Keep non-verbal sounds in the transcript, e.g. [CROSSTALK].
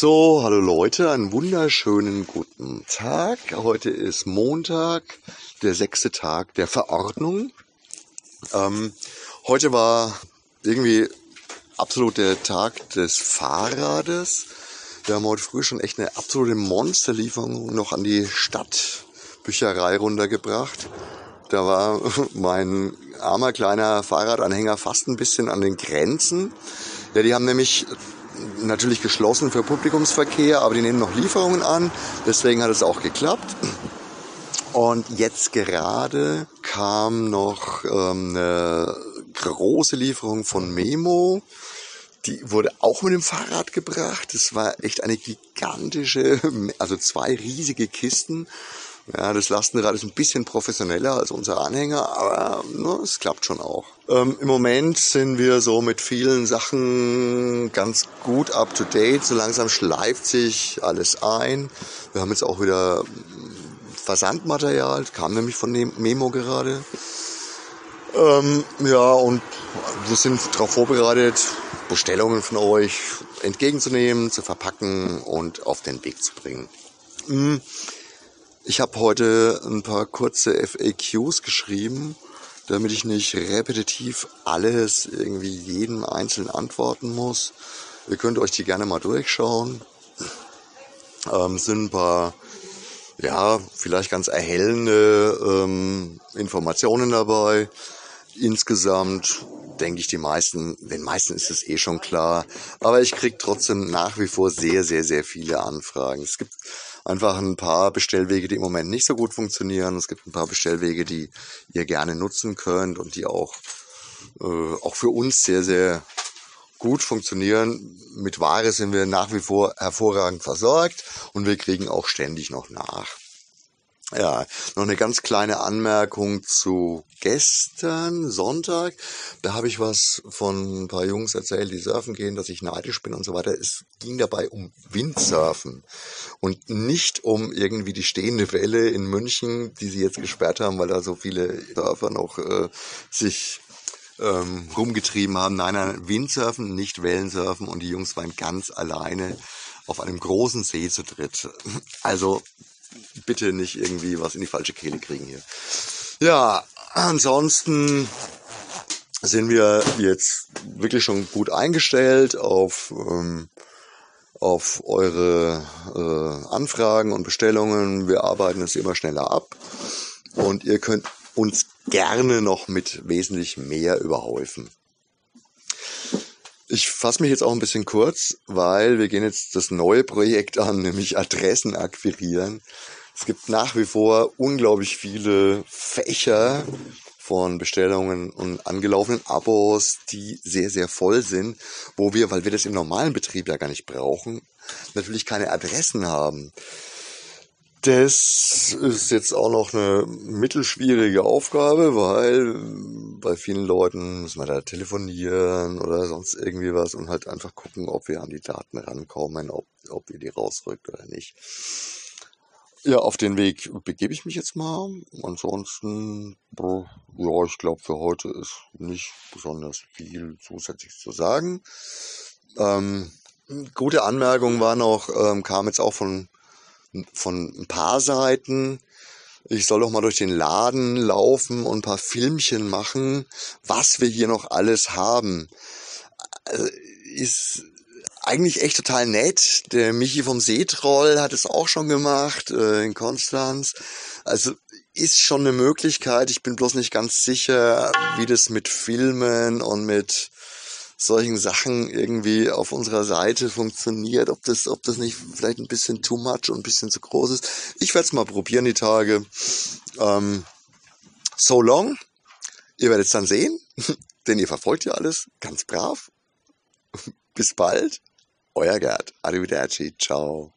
So, hallo Leute, einen wunderschönen guten Tag. Heute ist Montag, der sechste Tag der Verordnung. Ähm, heute war irgendwie absolut der Tag des Fahrrades. Wir haben heute früh schon echt eine absolute Monsterlieferung noch an die Stadtbücherei runtergebracht. Da war [LAUGHS] mein armer kleiner Fahrradanhänger fast ein bisschen an den Grenzen. Ja, die haben nämlich natürlich geschlossen für Publikumsverkehr, aber die nehmen noch Lieferungen an. Deswegen hat es auch geklappt. Und jetzt gerade kam noch ähm, eine große Lieferung von Memo. Die wurde auch mit dem Fahrrad gebracht. Das war echt eine gigantische, also zwei riesige Kisten. Ja, das Lastenrad ist ein bisschen professioneller als unser Anhänger, aber ne, es klappt schon auch. Ähm, Im Moment sind wir so mit vielen Sachen ganz gut up to date. So langsam schleift sich alles ein. Wir haben jetzt auch wieder Versandmaterial, kam nämlich von dem Memo gerade. Ähm, ja, und wir sind darauf vorbereitet, Bestellungen von euch entgegenzunehmen, zu verpacken und auf den Weg zu bringen. Mhm. Ich habe heute ein paar kurze FAQs geschrieben, damit ich nicht repetitiv alles irgendwie jedem einzeln antworten muss. Ihr könnt euch die gerne mal durchschauen. Ähm, sind ein paar, ja, vielleicht ganz erhellende ähm, Informationen dabei. Insgesamt denke ich, die meisten, den meisten ist es eh schon klar. Aber ich kriege trotzdem nach wie vor sehr, sehr, sehr viele Anfragen. Es gibt einfach ein paar Bestellwege, die im Moment nicht so gut funktionieren. Es gibt ein paar Bestellwege, die ihr gerne nutzen könnt und die auch, äh, auch für uns sehr, sehr gut funktionieren. Mit Ware sind wir nach wie vor hervorragend versorgt und wir kriegen auch ständig noch nach. Ja, noch eine ganz kleine Anmerkung zu gestern, Sonntag. Da habe ich was von ein paar Jungs erzählt, die surfen gehen, dass ich neidisch bin und so weiter. Es ging dabei um Windsurfen und nicht um irgendwie die stehende Welle in München, die sie jetzt gesperrt haben, weil da so viele Surfer noch äh, sich ähm, rumgetrieben haben. Nein, nein, Windsurfen, nicht Wellensurfen und die Jungs waren ganz alleine auf einem großen See zu dritt. Also bitte nicht irgendwie was in die falsche Kehle kriegen hier. Ja, ansonsten sind wir jetzt wirklich schon gut eingestellt auf, ähm, auf eure äh, Anfragen und Bestellungen. Wir arbeiten es immer schneller ab und ihr könnt uns gerne noch mit wesentlich mehr überhäufen. Ich fasse mich jetzt auch ein bisschen kurz, weil wir gehen jetzt das neue Projekt an, nämlich Adressen akquirieren. Es gibt nach wie vor unglaublich viele Fächer von Bestellungen und angelaufenen Abos, die sehr, sehr voll sind, wo wir, weil wir das im normalen Betrieb ja gar nicht brauchen, natürlich keine Adressen haben. Das ist jetzt auch noch eine mittelschwierige Aufgabe, weil bei vielen Leuten müssen wir da telefonieren oder sonst irgendwie was und halt einfach gucken, ob wir an die Daten rankommen, ob, ob ihr die rausrückt oder nicht. Ja, auf den Weg begebe ich mich jetzt mal. Ansonsten, ja, ich glaube, für heute ist nicht besonders viel zusätzlich zu sagen. Ähm, gute Anmerkung war noch, ähm, kam jetzt auch von von ein paar Seiten. Ich soll doch mal durch den Laden laufen und ein paar Filmchen machen, was wir hier noch alles haben. Also, ist eigentlich echt total nett. Der Michi vom Seetroll hat es auch schon gemacht äh, in Konstanz. Also ist schon eine Möglichkeit. Ich bin bloß nicht ganz sicher, wie das mit Filmen und mit solchen Sachen irgendwie auf unserer Seite funktioniert, ob das, ob das nicht vielleicht ein bisschen too much und ein bisschen zu groß ist. Ich werde es mal probieren die Tage. Ähm, so long. Ihr werdet es dann sehen, [LAUGHS] denn ihr verfolgt ja alles ganz brav. [LAUGHS] Bis bald. Euer Gerd. Arrivederci. Ciao.